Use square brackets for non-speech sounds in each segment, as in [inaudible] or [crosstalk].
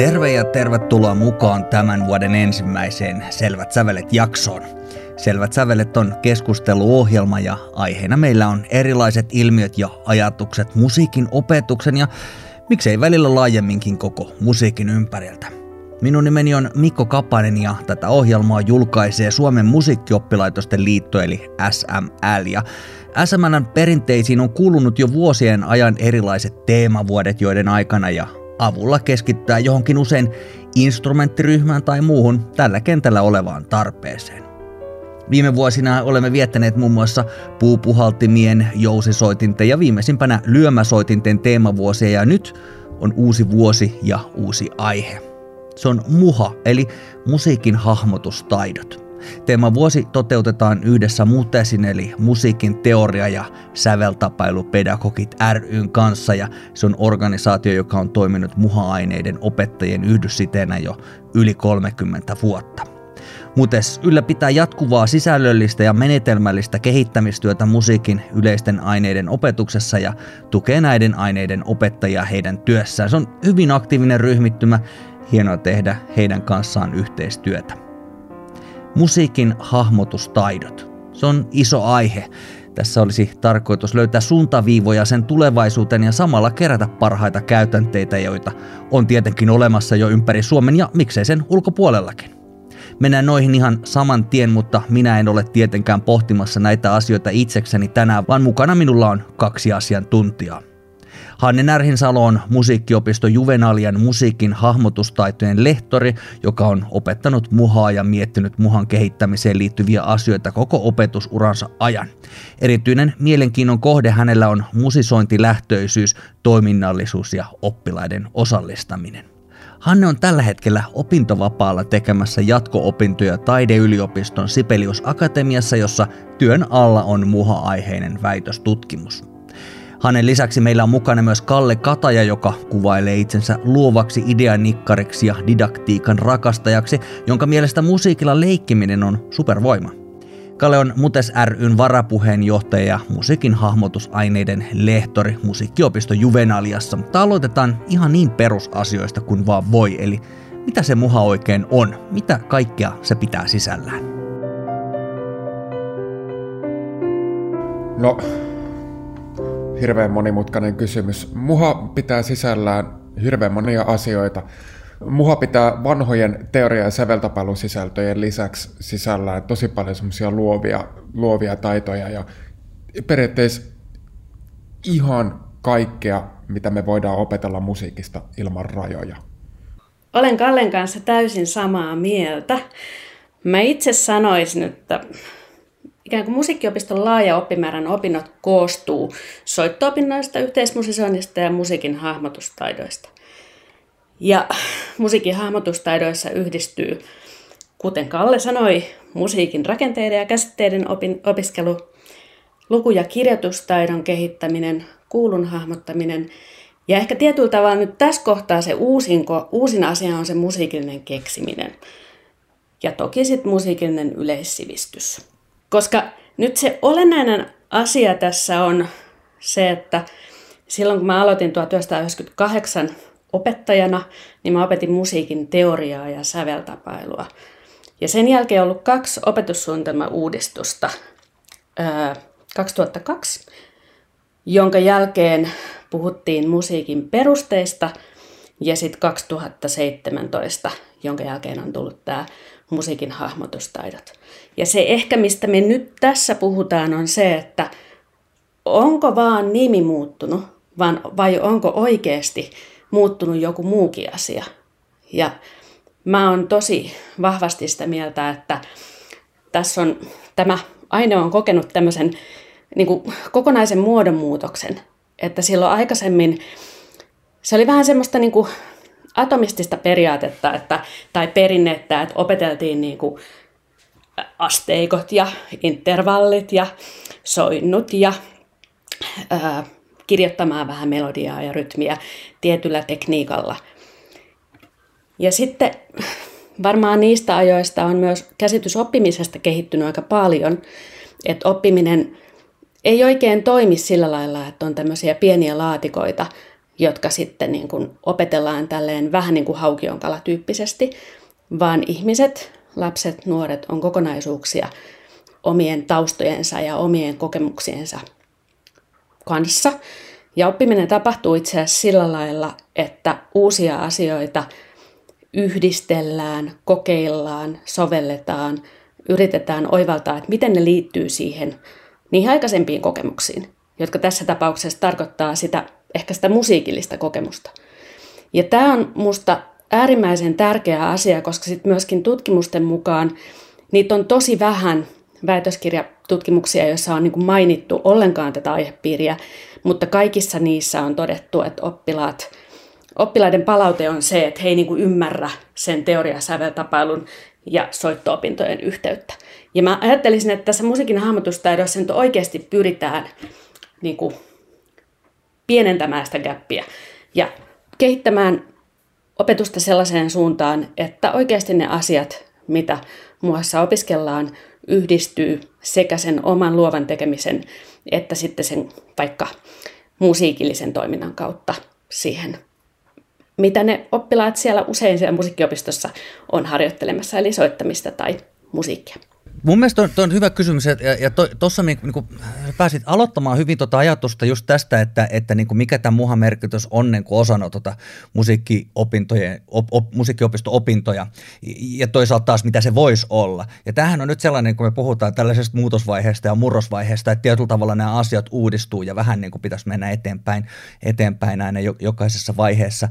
Terve ja tervetuloa mukaan tämän vuoden ensimmäiseen Selvät sävelet jaksoon. Selvät sävelet on keskusteluohjelma ja aiheena meillä on erilaiset ilmiöt ja ajatukset musiikin opetuksen ja miksei välillä laajemminkin koko musiikin ympäriltä. Minun nimeni on Mikko Kapanen ja tätä ohjelmaa julkaisee Suomen musiikkioppilaitosten liitto eli SML ja SMLn perinteisiin on kuulunut jo vuosien ajan erilaiset teemavuodet, joiden aikana ja avulla keskittää johonkin usein instrumenttiryhmään tai muuhun tällä kentällä olevaan tarpeeseen. Viime vuosina olemme viettäneet muun muassa puupuhaltimien, jousisoitinten ja viimeisimpänä lyömäsoitinten teemavuosia ja nyt on uusi vuosi ja uusi aihe. Se on muha eli musiikin hahmotustaidot. Teema vuosi toteutetaan yhdessä Mutesin eli musiikin teoria- ja säveltapailupedagogit ryn kanssa ja se on organisaatio, joka on toiminut muha-aineiden opettajien yhdyssiteenä jo yli 30 vuotta. Mutes ylläpitää jatkuvaa sisällöllistä ja menetelmällistä kehittämistyötä musiikin yleisten aineiden opetuksessa ja tukee näiden aineiden opettajia heidän työssään. Se on hyvin aktiivinen ryhmittymä, hienoa tehdä heidän kanssaan yhteistyötä. Musiikin hahmotustaidot. Se on iso aihe. Tässä olisi tarkoitus löytää suuntaviivoja sen tulevaisuuteen ja samalla kerätä parhaita käytänteitä, joita on tietenkin olemassa jo ympäri Suomen ja miksei sen ulkopuolellakin. Mennään noihin ihan saman tien, mutta minä en ole tietenkään pohtimassa näitä asioita itsekseni tänään, vaan mukana minulla on kaksi asiantuntijaa. Hanne Närhinsalo on musiikkiopisto Juvenalian musiikin hahmotustaitojen lehtori, joka on opettanut muhaa ja miettinyt muhan kehittämiseen liittyviä asioita koko opetusuransa ajan. Erityinen mielenkiinnon kohde hänellä on musisointilähtöisyys, toiminnallisuus ja oppilaiden osallistaminen. Hanne on tällä hetkellä opintovapaalla tekemässä jatko-opintoja taideyliopiston Sibelius Akatemiassa, jossa työn alla on muha-aiheinen väitöstutkimus. Hänen lisäksi meillä on mukana myös Kalle Kataja, joka kuvailee itsensä luovaksi ideanikkariksi ja didaktiikan rakastajaksi, jonka mielestä musiikilla leikkiminen on supervoima. Kalle on Mutes ryn varapuheenjohtaja ja musiikin hahmotusaineiden lehtori musiikkiopisto Juvenaliassa, mutta aloitetaan ihan niin perusasioista kuin vaan voi, eli mitä se muha oikein on, mitä kaikkea se pitää sisällään. No, hirveän monimutkainen kysymys. Muha pitää sisällään hirveän monia asioita. Muha pitää vanhojen teoria- ja säveltapailusisältöjen lisäksi sisällään tosi paljon semmoisia luovia, luovia taitoja ja periaatteessa ihan kaikkea, mitä me voidaan opetella musiikista ilman rajoja. Olen Kallen kanssa täysin samaa mieltä. Mä itse sanoisin, että ikään kuin musiikkiopiston laaja oppimäärän opinnot koostuu soittoopinnoista, yhteismusisoinnista ja musiikin hahmotustaidoista. Ja musiikin hahmotustaidoissa yhdistyy, kuten Kalle sanoi, musiikin rakenteiden ja käsitteiden opin, opiskelu, luku- ja kirjoitustaidon kehittäminen, kuulun hahmottaminen ja ehkä tietyllä tavalla nyt tässä kohtaa se uusinko, uusin asia on se musiikillinen keksiminen. Ja toki sitten musiikillinen yleissivistys. Koska nyt se olennainen asia tässä on se, että silloin kun mä aloitin 1998 opettajana, niin mä opetin musiikin teoriaa ja säveltapailua. Ja sen jälkeen on ollut kaksi opetussuunnitelma-uudistusta. 2002, jonka jälkeen puhuttiin musiikin perusteista, ja sitten 2017, jonka jälkeen on tullut tämä musiikin hahmotustaidot. Ja se ehkä, mistä me nyt tässä puhutaan, on se, että onko vaan nimi muuttunut vaan, vai onko oikeasti muuttunut joku muukin asia. Ja mä oon tosi vahvasti sitä mieltä, että tässä on, tämä aine on kokenut tämmöisen niin kuin kokonaisen muodonmuutoksen. Että silloin aikaisemmin se oli vähän semmoista niin kuin atomistista periaatetta että, tai perinnettä, että opeteltiin niin kuin asteikot ja intervallit ja soinnut ja ää, kirjoittamaan vähän melodiaa ja rytmiä tietyllä tekniikalla. Ja sitten varmaan niistä ajoista on myös käsitys oppimisesta kehittynyt aika paljon, että oppiminen ei oikein toimi sillä lailla, että on tämmöisiä pieniä laatikoita, jotka sitten niin kuin opetellaan tälleen vähän niin kuin haukionkala tyyppisesti, vaan ihmiset, lapset, nuoret on kokonaisuuksia omien taustojensa ja omien kokemuksiensa kanssa. Ja oppiminen tapahtuu itse asiassa sillä lailla, että uusia asioita yhdistellään, kokeillaan, sovelletaan, yritetään oivaltaa, että miten ne liittyy siihen niihin aikaisempiin kokemuksiin, jotka tässä tapauksessa tarkoittaa sitä, ehkä sitä musiikillista kokemusta. Ja tämä on musta äärimmäisen tärkeä asia, koska sitten myöskin tutkimusten mukaan niitä on tosi vähän väitöskirjatutkimuksia, joissa on niin mainittu ollenkaan tätä aihepiiriä, mutta kaikissa niissä on todettu, että oppilaat, oppilaiden palaute on se, että he ei niin ymmärrä sen teoriasäveltapailun ja soitto-opintojen yhteyttä. Ja mä ajattelisin, että tässä musiikin hahmotustaidossa nyt oikeasti pyritään niin kuin, pienentämään sitä gäppiä ja kehittämään opetusta sellaiseen suuntaan, että oikeasti ne asiat, mitä muassa opiskellaan, yhdistyy sekä sen oman luovan tekemisen että sitten sen vaikka musiikillisen toiminnan kautta siihen, mitä ne oppilaat siellä usein siellä musiikkiopistossa on harjoittelemassa, eli soittamista tai musiikkia. Mun mielestä on, on hyvä kysymys, ja, ja tuossa niin, niin pääsit aloittamaan hyvin tuota ajatusta just tästä, että, että niin kuin mikä tämä muhan merkitys on niin kuin osana tuota musiikkiopintojen, op, op, musiikkiopisto-opintoja, ja toisaalta taas mitä se voisi olla. Ja tämähän on nyt sellainen, kun me puhutaan tällaisesta muutosvaiheesta ja murrosvaiheesta, että tietyllä tavalla nämä asiat uudistuu ja vähän niin kuin pitäisi mennä eteenpäin, eteenpäin aina jokaisessa vaiheessa.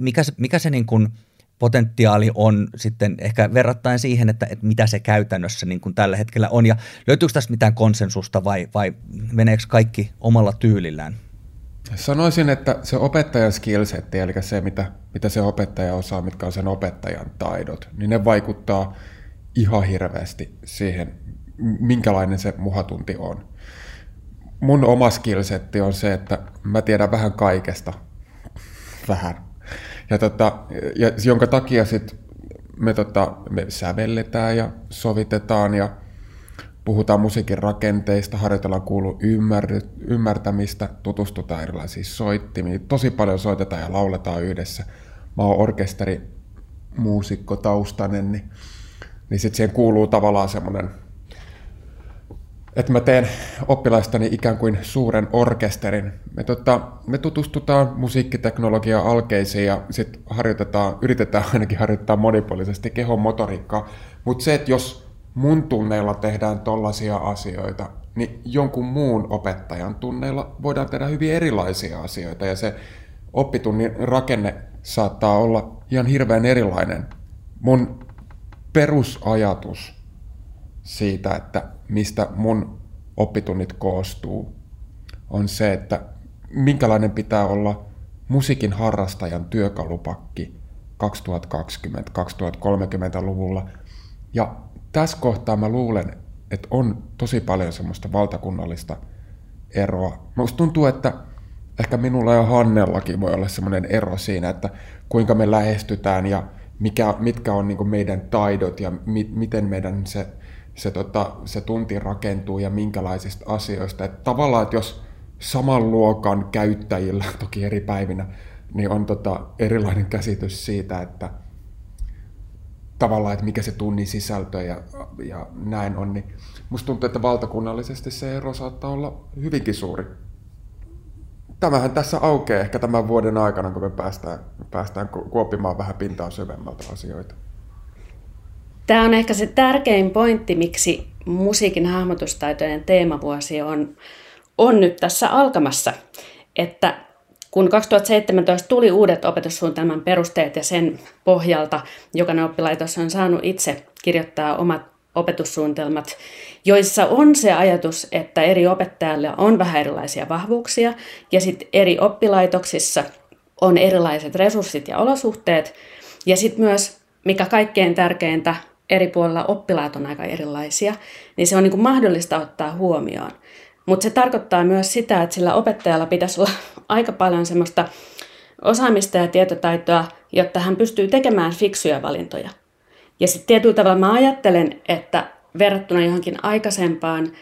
Mikä se, mikä se niin kuin, potentiaali on sitten ehkä verrattain siihen, että, että mitä se käytännössä niin kuin tällä hetkellä on. Ja löytyykö tässä mitään konsensusta vai, vai meneekö kaikki omalla tyylillään? Sanoisin, että se opettajan skillsetti, eli se, mitä, mitä se opettaja osaa, mitkä on sen opettajan taidot, niin ne vaikuttaa ihan hirveästi siihen, minkälainen se muhatunti on. Mun oma skillsetti on se, että mä tiedän vähän kaikesta. Vähän ja, tota, ja jonka takia sit me, tota, me sävelletään ja sovitetaan ja puhutaan musiikin rakenteista, harjoitellaan kuulu ymmärtämistä, tutustutaan erilaisiin soittimiin. Tosi paljon soitetaan ja lauletaan yhdessä. Mä oon orkesterimuusikko taustainen, niin, niin sitten siihen kuuluu tavallaan semmoinen että mä teen oppilaistani ikään kuin suuren orkesterin. Me, tota, me tutustutaan musiikkiteknologian alkeisiin ja sitten harjoitetaan, yritetään [laughs] ainakin harjoittaa monipuolisesti kehon motoriikkaa. Mutta se, että jos mun tunneilla tehdään tollaisia asioita, niin jonkun muun opettajan tunneilla voidaan tehdä hyvin erilaisia asioita ja se oppitunnin rakenne saattaa olla ihan hirveän erilainen. Mun perusajatus siitä, että mistä mun oppitunnit koostuu, on se, että minkälainen pitää olla musiikin harrastajan työkalupakki 2020-2030-luvulla. Ja tässä kohtaa mä luulen, että on tosi paljon semmoista valtakunnallista eroa. Musta tuntuu, että ehkä minulla ja Hannellakin voi olla semmoinen ero siinä, että kuinka me lähestytään ja mikä, mitkä on niin meidän taidot ja mi, miten meidän se se, tota, se tunti rakentuu ja minkälaisista asioista. Että tavallaan, että jos saman luokan käyttäjillä, [laughs] toki eri päivinä, niin on tota erilainen käsitys siitä, että tavallaan, että mikä se tunnin sisältö ja, ja näin on, niin musta tuntuu, että valtakunnallisesti se ero saattaa olla hyvinkin suuri. Tämähän tässä aukeaa ehkä tämän vuoden aikana, kun me päästään, päästään kuoppimaan vähän pintaa syvemmältä asioita. Tämä on ehkä se tärkein pointti, miksi musiikin hahmotustaitojen teemavuosi on, on nyt tässä alkamassa. Että kun 2017 tuli uudet opetussuunnitelman perusteet ja sen pohjalta jokainen oppilaitos on saanut itse kirjoittaa omat opetussuunnitelmat, joissa on se ajatus, että eri opettajille on vähän erilaisia vahvuuksia ja sitten eri oppilaitoksissa on erilaiset resurssit ja olosuhteet. Ja sitten myös, mikä kaikkein tärkeintä, eri puolilla oppilaat on aika erilaisia, niin se on niin kuin mahdollista ottaa huomioon. Mutta se tarkoittaa myös sitä, että sillä opettajalla pitäisi olla [laughs] aika paljon semmoista osaamista ja tietotaitoa, jotta hän pystyy tekemään fiksuja valintoja. Ja sitten tietyllä tavalla mä ajattelen, että verrattuna johonkin aikaisempaan,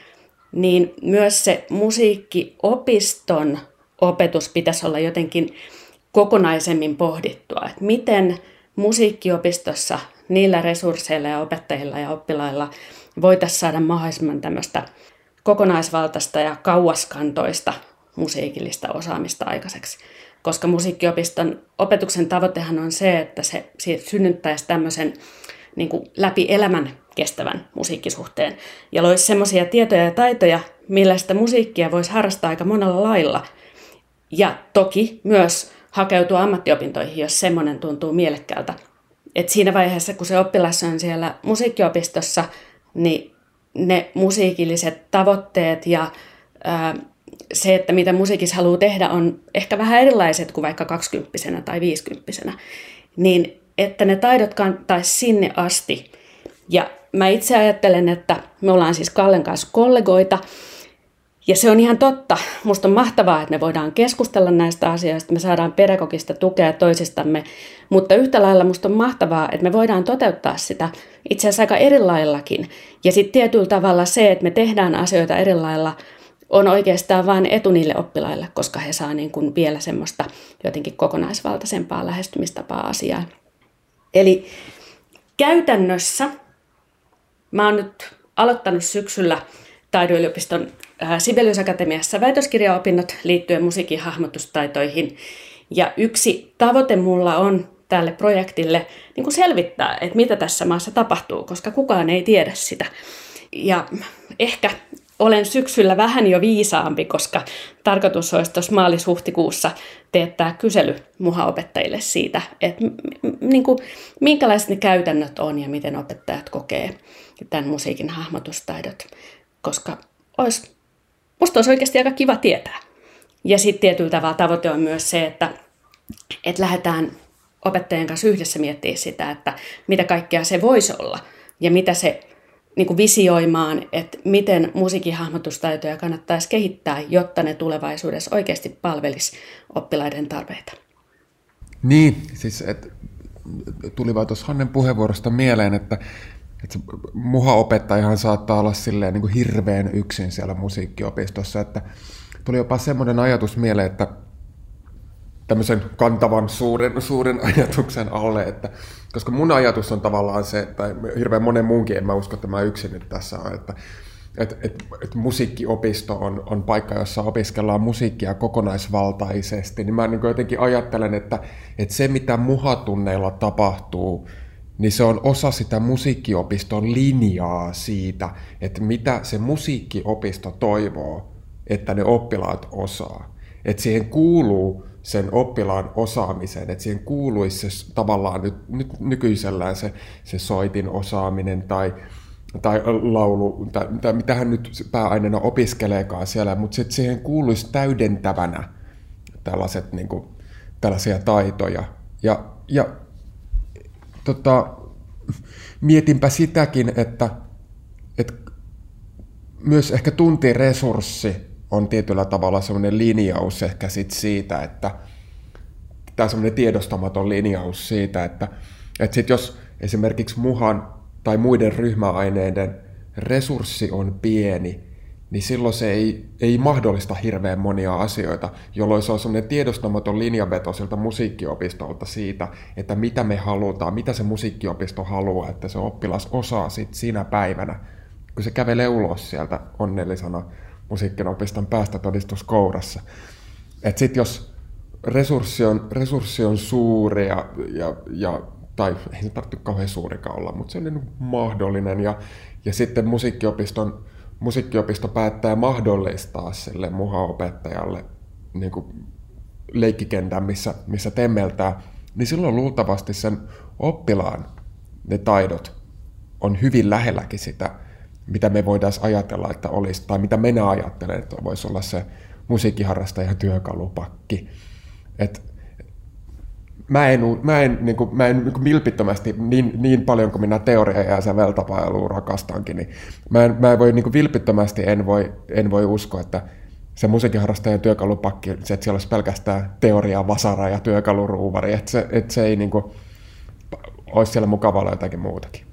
niin myös se musiikkiopiston opetus pitäisi olla jotenkin kokonaisemmin pohdittua, että miten musiikkiopistossa niillä resursseilla ja opettajilla ja oppilailla voitaisiin saada mahdollisimman tämmöistä kokonaisvaltaista ja kauaskantoista musiikillista osaamista aikaiseksi. Koska musiikkiopiston opetuksen tavoitehan on se, että se synnyttäisi tämmöisen niin kuin läpi elämän kestävän musiikkisuhteen ja loisi semmoisia tietoja ja taitoja, millä sitä musiikkia voisi harrastaa aika monella lailla. Ja toki myös hakeutua ammattiopintoihin, jos semmoinen tuntuu mielekkäältä. Et siinä vaiheessa, kun se oppilas on siellä musiikkiopistossa, niin ne musiikilliset tavoitteet ja ää, se, että mitä musiikissa haluaa tehdä, on ehkä vähän erilaiset kuin vaikka 20 tai 50 Niin että ne taidot kantaisi sinne asti. Ja mä itse ajattelen, että me ollaan siis Kallen kanssa kollegoita, ja se on ihan totta. Musta on mahtavaa, että me voidaan keskustella näistä asioista, me saadaan pedagogista tukea toisistamme, mutta yhtä lailla musta on mahtavaa, että me voidaan toteuttaa sitä itse asiassa aika erilaillakin. Ja sitten tietyllä tavalla se, että me tehdään asioita eri lailla, on oikeastaan vain etu niille oppilaille, koska he saa niin kuin vielä semmoista jotenkin kokonaisvaltaisempaa lähestymistapaa asiaan. Eli käytännössä mä oon nyt aloittanut syksyllä taideyliopiston äh, Sibelius Akatemiassa väitöskirjaopinnot liittyen musiikin hahmotustaitoihin. Ja yksi tavoite mulla on tälle projektille niin kuin selvittää, että mitä tässä maassa tapahtuu, koska kukaan ei tiedä sitä. Ja ehkä olen syksyllä vähän jo viisaampi, koska tarkoitus olisi tuossa maalis-huhtikuussa teettää kysely muhaopettajille siitä, että niin kuin, minkälaiset ne käytännöt on ja miten opettajat kokee tämän musiikin hahmotustaidot, koska olisi, musta olisi oikeasti aika kiva tietää. Ja sitten tietyllä tavalla tavoite on myös se, että, että lähdetään opettajien kanssa yhdessä miettimään sitä, että mitä kaikkea se voisi olla ja mitä se niin kuin visioimaan, että miten musiikkihahmotustaitoja kannattaisi kehittää, jotta ne tulevaisuudessa oikeasti palvelisi oppilaiden tarpeita. Niin, siis et, tuli vaan tuossa Hannen puheenvuorosta mieleen, että, että muha-opettajahan saattaa olla silleen niin kuin hirveän yksin siellä musiikkiopistossa, että tuli jopa semmoinen ajatus mieleen, että tämmöisen kantavan suuren, suuren [laughs] ajatuksen alle, että koska mun ajatus on tavallaan se, tai hirveän monen muunkin, en mä usko, että mä yksin nyt tässä on, että et, et, et musiikkiopisto on, on paikka, jossa opiskellaan musiikkia kokonaisvaltaisesti, niin mä niin jotenkin ajattelen, että, että se mitä muhatunneilla tapahtuu, niin se on osa sitä musiikkiopiston linjaa siitä, että mitä se musiikkiopisto toivoo, että ne oppilaat osaa. Että siihen kuuluu sen oppilaan osaamiseen, että siihen kuuluisi se tavallaan nyt, nyt nykyisellään se, se soitin osaaminen tai, tai laulu, tai, tai mitä hän nyt pääaineena opiskeleekaan siellä, mutta sitten siihen kuuluisi täydentävänä tällaiset, niin kuin, tällaisia taitoja. Ja, ja tota, mietinpä sitäkin, että, että myös ehkä tuntiresurssi on tietyllä tavalla semmoinen linjaus ehkä sit siitä, että tämä semmoinen tiedostamaton linjaus siitä, että, että sit jos esimerkiksi muhan tai muiden ryhmäaineiden resurssi on pieni, niin silloin se ei, ei mahdollista hirveän monia asioita, jolloin se on semmoinen tiedostamaton linjaveto sieltä musiikkiopistolta siitä, että mitä me halutaan, mitä se musiikkiopisto haluaa, että se oppilas osaa sit siinä päivänä, kun se kävelee ulos sieltä onnellisena musiikkinopiston päästötodistus kourassa. Että sitten jos resurssi on, resurssi on suuri ja, ja, ja tai ei se tarvitse kauhean suurikaan olla, mutta se on niin mahdollinen. Ja, ja sitten musiikkiopiston, musiikkiopisto päättää mahdollistaa sille muha-opettajalle niin kuin leikkikentän, missä, missä temmeltää, niin silloin luultavasti sen oppilaan ne taidot on hyvin lähelläkin sitä mitä me voidaan ajatella, että olisi, tai mitä minä ajattelen, että voisi olla se musiikkiharrastajan työkalupakki. Et mä en, mä en, niin kuin, mä en niin kuin vilpittömästi, niin, niin paljon kuin minä teoria ja säveltapailua rakastankin, niin mä en, mä en voi niin kuin vilpittömästi en voi, en voi uskoa, että se musiikkiharrastajan työkalupakki, se, että siellä olisi pelkästään teoria, vasara ja työkaluruuvari, että se, että se ei niin kuin, olisi siellä mukavalla jotakin muutakin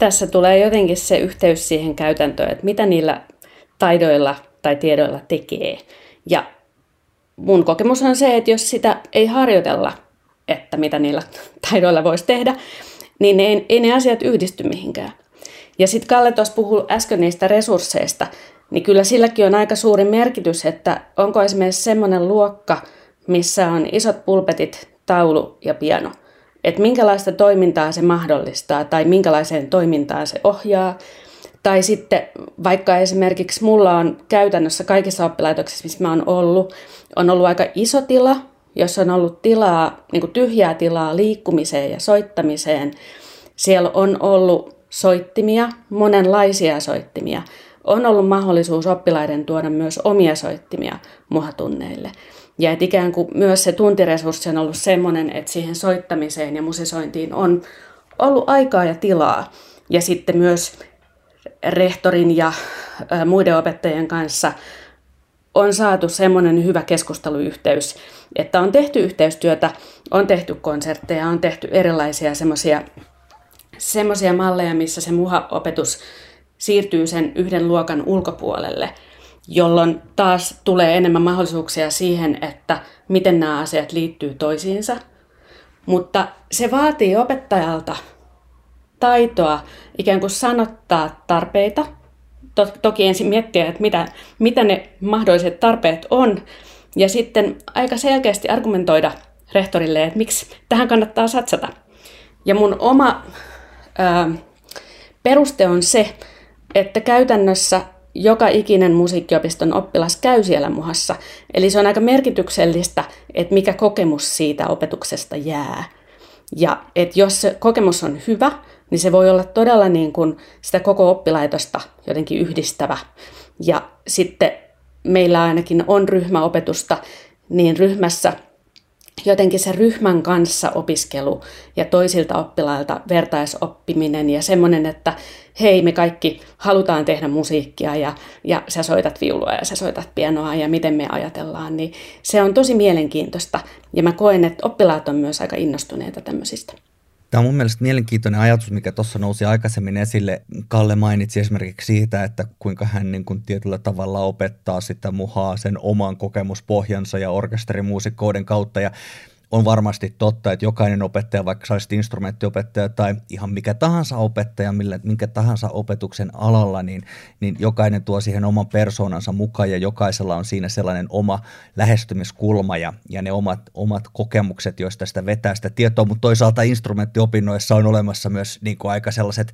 tässä tulee jotenkin se yhteys siihen käytäntöön, että mitä niillä taidoilla tai tiedoilla tekee. Ja mun kokemus on se, että jos sitä ei harjoitella, että mitä niillä [laughs] taidoilla voisi tehdä, niin ei, ei ne asiat yhdisty mihinkään. Ja sitten Kalle tuossa puhui äsken niistä resursseista, niin kyllä silläkin on aika suuri merkitys, että onko esimerkiksi semmoinen luokka, missä on isot pulpetit, taulu ja piano. Että minkälaista toimintaa se mahdollistaa tai minkälaiseen toimintaan se ohjaa. Tai sitten vaikka esimerkiksi mulla on käytännössä kaikissa oppilaitoksissa, missä mä oon ollut, on ollut aika iso tila, jossa on ollut tilaa, niin tyhjää tilaa liikkumiseen ja soittamiseen. Siellä on ollut soittimia, monenlaisia soittimia. On ollut mahdollisuus oppilaiden tuoda myös omia soittimia muhatunneille. Ja että ikään kuin myös se tuntiresurssi on ollut sellainen, että siihen soittamiseen ja musisointiin on ollut aikaa ja tilaa. Ja sitten myös rehtorin ja muiden opettajien kanssa on saatu semmoinen hyvä keskusteluyhteys, että on tehty yhteistyötä, on tehty konsertteja, on tehty erilaisia semmoisia semmoisia malleja, missä se muha-opetus siirtyy sen yhden luokan ulkopuolelle, jolloin taas tulee enemmän mahdollisuuksia siihen, että miten nämä asiat liittyy toisiinsa. Mutta se vaatii opettajalta taitoa ikään kuin sanottaa tarpeita. Toki ensin miettiä, että mitä, mitä ne mahdolliset tarpeet on, ja sitten aika selkeästi argumentoida rehtorille, että miksi tähän kannattaa satsata. Ja mun oma ö, peruste on se, että käytännössä joka ikinen musiikkiopiston oppilas käy siellä muhassa. Eli se on aika merkityksellistä, että mikä kokemus siitä opetuksesta jää. Ja että jos se kokemus on hyvä, niin se voi olla todella niin kuin sitä koko oppilaitosta jotenkin yhdistävä. Ja sitten meillä ainakin on ryhmäopetusta, niin ryhmässä jotenkin se ryhmän kanssa opiskelu ja toisilta oppilailta vertaisoppiminen ja semmoinen, että hei, me kaikki halutaan tehdä musiikkia ja, ja sä soitat viulua ja sä soitat pianoa ja miten me ajatellaan, niin se on tosi mielenkiintoista. Ja mä koen, että oppilaat on myös aika innostuneita tämmöisistä. Tämä on mun mielestä mielenkiintoinen ajatus, mikä tuossa nousi aikaisemmin esille. Kalle mainitsi esimerkiksi siitä, että kuinka hän niin kuin tietyllä tavalla opettaa sitä muhaa sen oman kokemuspohjansa ja orkesterimuusikoiden kautta. Ja on varmasti totta, että jokainen opettaja, vaikka sä olisit instrumenttiopettaja tai ihan mikä tahansa opettaja, millä, minkä tahansa opetuksen alalla, niin, niin jokainen tuo siihen oman persoonansa mukaan ja jokaisella on siinä sellainen oma lähestymiskulma ja, ja ne omat, omat kokemukset, joista sitä vetää sitä tietoa, mutta toisaalta instrumenttiopinnoissa on olemassa myös niin kuin aika sellaiset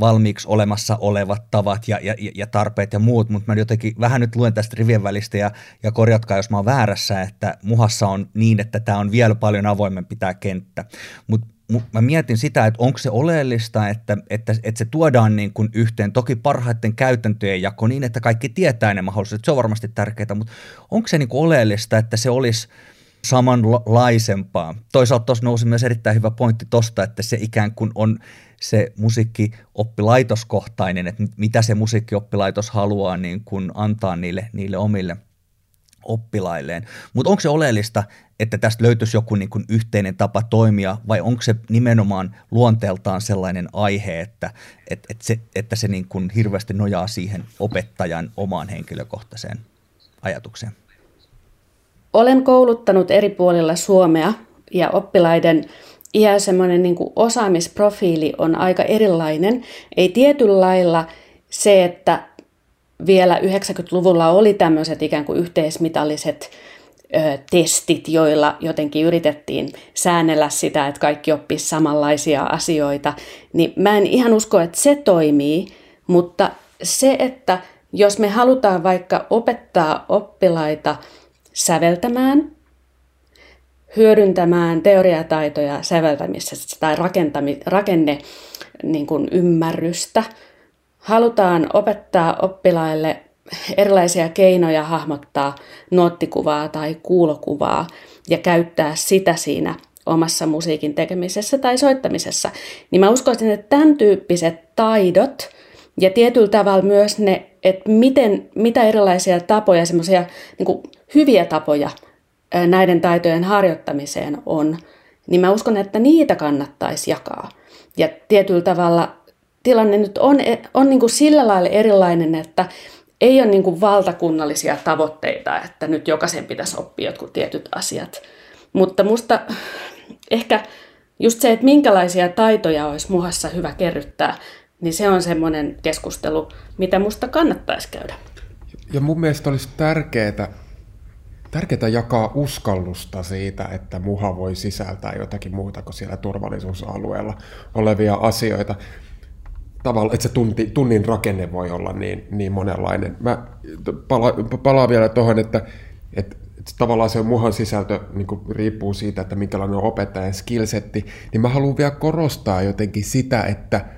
valmiiksi olemassa olevat tavat ja, ja, ja tarpeet ja muut, mutta mä jotenkin vähän nyt luen tästä rivien välistä ja, ja korjatkaa, jos mä oon väärässä, että muhassa on niin, että tämä on vielä paljon avoimempi tämä kenttä. Mutta mä mietin sitä, että onko se oleellista, että, että, että se tuodaan niin kuin yhteen, toki parhaiten käytäntöjen jako niin, että kaikki tietää ne mahdollisuudet, se on varmasti tärkeää, mutta onko se niin kuin oleellista, että se olisi samanlaisempaa. Toisaalta tuossa nousi myös erittäin hyvä pointti tuosta, että se ikään kuin on se musiikkioppilaitoskohtainen, että mitä se musiikkioppilaitos haluaa niin kuin antaa niille, niille omille oppilailleen. Mutta onko se oleellista, että tästä löytyisi joku niin kuin yhteinen tapa toimia, vai onko se nimenomaan luonteeltaan sellainen aihe, että, että, että se, että se niin kuin hirveästi nojaa siihen opettajan omaan henkilökohtaiseen ajatukseen? Olen kouluttanut eri puolilla Suomea ja oppilaiden ihan semmoinen niin osaamisprofiili on aika erilainen. Ei tietyllä lailla se, että vielä 90-luvulla oli tämmöiset ikään kuin yhteismitalliset ö, testit, joilla jotenkin yritettiin säännellä sitä, että kaikki oppisi samanlaisia asioita, niin mä en ihan usko, että se toimii, mutta se, että jos me halutaan vaikka opettaa oppilaita säveltämään, hyödyntämään teoriataitoja säveltämisessä tai rakentami, rakenne niin kuin ymmärrystä, halutaan opettaa oppilaille erilaisia keinoja hahmottaa nuottikuvaa tai kuulokuvaa ja käyttää sitä siinä omassa musiikin tekemisessä tai soittamisessa, niin mä uskoisin, että tämän tyyppiset taidot ja tietyllä tavalla myös ne, että miten, mitä erilaisia tapoja, semmoisia niin hyviä tapoja näiden taitojen harjoittamiseen on, niin mä uskon, että niitä kannattaisi jakaa. Ja tietyllä tavalla tilanne nyt on, on niin kuin sillä lailla erilainen, että ei ole niin kuin valtakunnallisia tavoitteita, että nyt jokaisen pitäisi oppia jotkut tietyt asiat. Mutta musta ehkä just se, että minkälaisia taitoja olisi muhassa hyvä kerryttää, niin se on semmoinen keskustelu, mitä musta kannattaisi käydä. Ja mun mielestä olisi tärkeää, tärkeää jakaa uskallusta siitä, että muha voi sisältää jotakin muuta kuin siellä turvallisuusalueella olevia asioita. Tavalla, että se tunti, tunnin rakenne voi olla niin, niin monenlainen. Mä pala, palaan vielä tuohon, että, että, tavallaan se muhan sisältö niin riippuu siitä, että minkälainen on opettajan skillsetti, niin mä haluan vielä korostaa jotenkin sitä, että –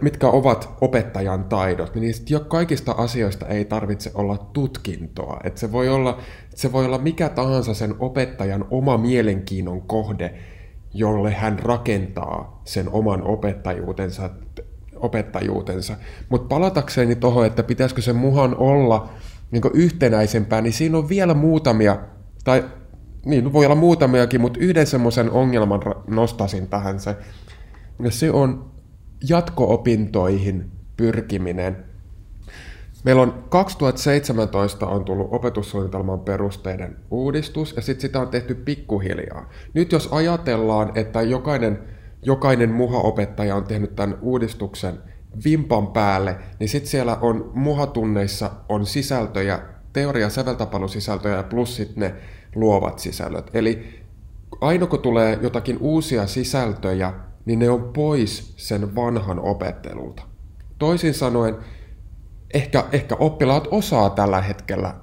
mitkä ovat opettajan taidot, niin jo kaikista asioista ei tarvitse olla tutkintoa. Et se, voi olla, se voi olla mikä tahansa sen opettajan oma mielenkiinnon kohde, jolle hän rakentaa sen oman opettajuutensa. Opettajuutensa. Mutta palatakseni tuohon, että pitäisikö se muhan olla niin yhtenäisempää, niin siinä on vielä muutamia, tai niin voi olla muutamiakin, mutta yhden semmoisen ongelman nostasin tähän se, ja se on jatko-opintoihin pyrkiminen. Meillä on 2017 on tullut opetussuunnitelman perusteiden uudistus ja sitten sitä on tehty pikkuhiljaa. Nyt jos ajatellaan, että jokainen, jokainen muha-opettaja on tehnyt tämän uudistuksen vimpan päälle, niin sitten siellä on muhatunneissa on sisältöjä, teoria- säveltapallusisältöjä plus sitten ne luovat sisällöt. Eli aina kun tulee jotakin uusia sisältöjä, niin ne on pois sen vanhan opettelulta. Toisin sanoen, ehkä, ehkä oppilaat osaa tällä hetkellä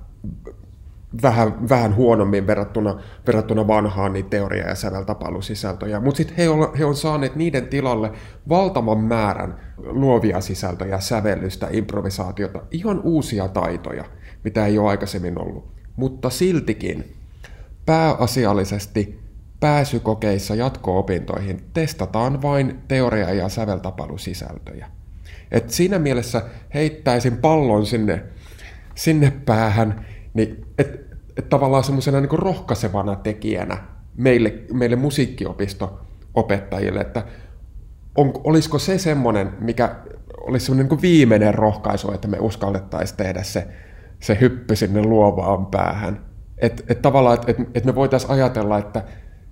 vähän, vähän huonommin verrattuna, verrattuna vanhaan niin teoria- ja säveltapallusisältöjä, mutta sitten he, he on saaneet niiden tilalle valtavan määrän luovia sisältöjä, sävellystä, improvisaatiota, ihan uusia taitoja, mitä ei ole aikaisemmin ollut. Mutta siltikin pääasiallisesti pääsykokeissa jatko-opintoihin testataan vain teoria- ja säveltapailusisältöjä. Et siinä mielessä heittäisin pallon sinne, sinne päähän, niin et, et tavallaan semmoisena niin rohkaisevana tekijänä meille, meille musiikkiopisto-opettajille, että on, olisiko se semmoinen, mikä olisi semmoinen niin viimeinen rohkaisu, että me uskallettaisiin tehdä se, se hyppy sinne luovaan päähän. Että et tavallaan, että et, et me voitaisiin ajatella, että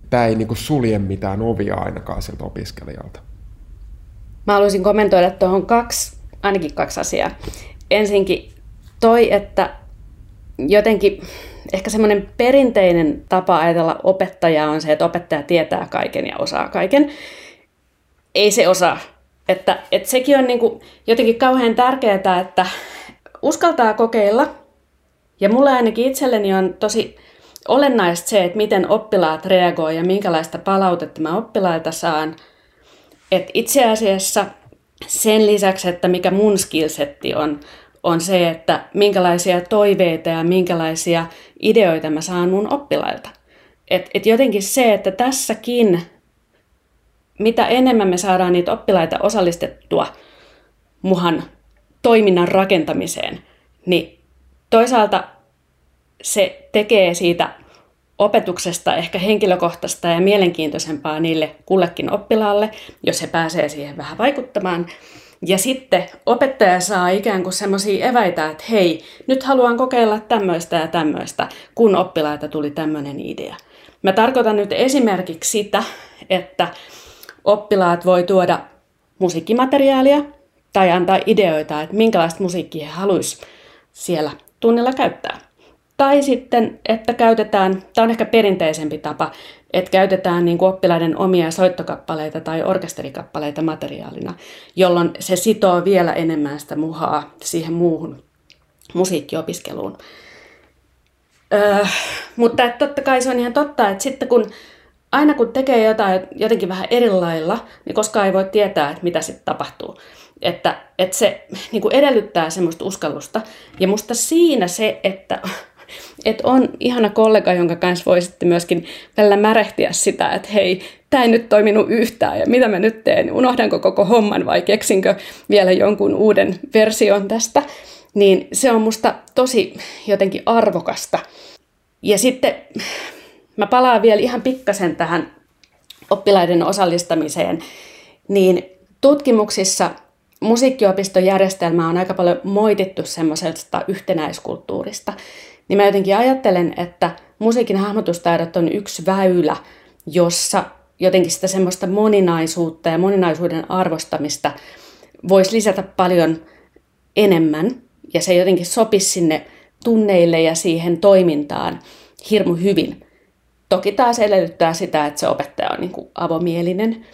tämä ei niinku sulje mitään ovia ainakaan siltä opiskelijalta. Mä haluaisin kommentoida tuohon kaksi, ainakin kaksi asiaa. Ensinkin toi, että jotenkin ehkä semmoinen perinteinen tapa ajatella opettajaa on se, että opettaja tietää kaiken ja osaa kaiken. Ei se osaa. Että, että sekin on niin kuin jotenkin kauhean tärkeää, että uskaltaa kokeilla. Ja mulle ainakin itselleni on tosi olennaista se, että miten oppilaat reagoivat ja minkälaista palautetta mä oppilailta saan. Et itse asiassa sen lisäksi, että mikä mun skillsetti on, on se, että minkälaisia toiveita ja minkälaisia ideoita mä saan mun oppilailta. Et, et jotenkin se, että tässäkin, mitä enemmän me saadaan niitä oppilaita osallistettua muhan toiminnan rakentamiseen, niin toisaalta se tekee siitä opetuksesta ehkä henkilökohtaista ja mielenkiintoisempaa niille kullekin oppilaalle, jos he pääsee siihen vähän vaikuttamaan. Ja sitten opettaja saa ikään kuin semmoisia eväitä, että hei, nyt haluan kokeilla tämmöistä ja tämmöistä, kun oppilaita tuli tämmöinen idea. Mä tarkoitan nyt esimerkiksi sitä, että oppilaat voi tuoda musiikkimateriaalia tai antaa ideoita, että minkälaista musiikkia he haluaisivat siellä tunnilla käyttää. Tai sitten, että käytetään, tämä on ehkä perinteisempi tapa, että käytetään niin kuin oppilaiden omia soittokappaleita tai orkesterikappaleita materiaalina, jolloin se sitoo vielä enemmän sitä muhaa siihen muuhun musiikkiopiskeluun. Öö, mutta että totta kai se on ihan totta, että sitten kun aina kun tekee jotain jotenkin vähän eri lailla, niin koskaan ei voi tietää, että mitä sitten tapahtuu. Että, että se niin kuin edellyttää semmoista uskallusta. Ja musta siinä se, että että on ihana kollega, jonka kanssa voisitte myöskin välillä märehtiä sitä, että hei, tämä ei nyt toiminut yhtään ja mitä mä nyt teen, unohdanko koko homman vai keksinkö vielä jonkun uuden version tästä, niin se on musta tosi jotenkin arvokasta. Ja sitten mä palaan vielä ihan pikkasen tähän oppilaiden osallistamiseen, niin tutkimuksissa musiikkiopiston järjestelmää on aika paljon moitittu semmoisesta yhtenäiskulttuurista, niin mä jotenkin ajattelen, että musiikin hahmotustaidot on yksi väylä, jossa jotenkin sitä semmoista moninaisuutta ja moninaisuuden arvostamista voisi lisätä paljon enemmän, ja se jotenkin sopisi sinne tunneille ja siihen toimintaan hirmu hyvin. Toki taas edellyttää sitä, että se opettaja on niin kuin avomielinen,